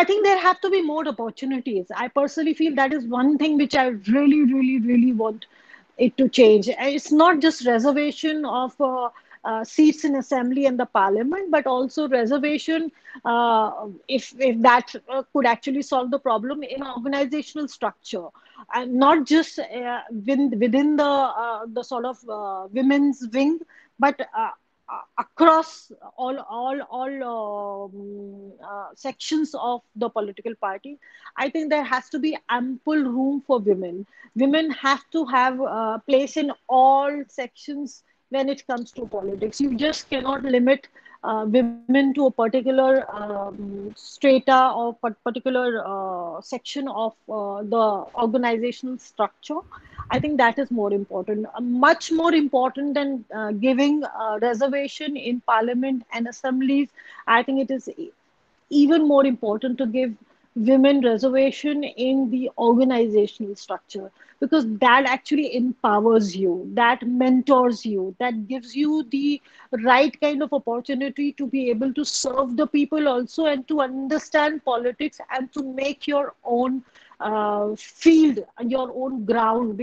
I think there have to be more opportunities. I personally feel that is one thing which I really, really, really want it to change. It's not just reservation of uh, uh, seats in assembly and the parliament, but also reservation uh, if if that uh, could actually solve the problem in organizational structure, and not just uh, within within the uh, the sort of women's wing, but across all all all um, uh, sections of the political party i think there has to be ample room for women women have to have a place in all sections when it comes to politics you just cannot limit uh, women to a particular um, strata or particular uh, section of uh, the organizational structure. I think that is more important, uh, much more important than uh, giving reservation in parliament and assemblies. I think it is even more important to give women reservation in the organizational structure because that actually empowers you that mentors you that gives you the right kind of opportunity to be able to serve the people also and to understand politics and to make your own uh, field and your own ground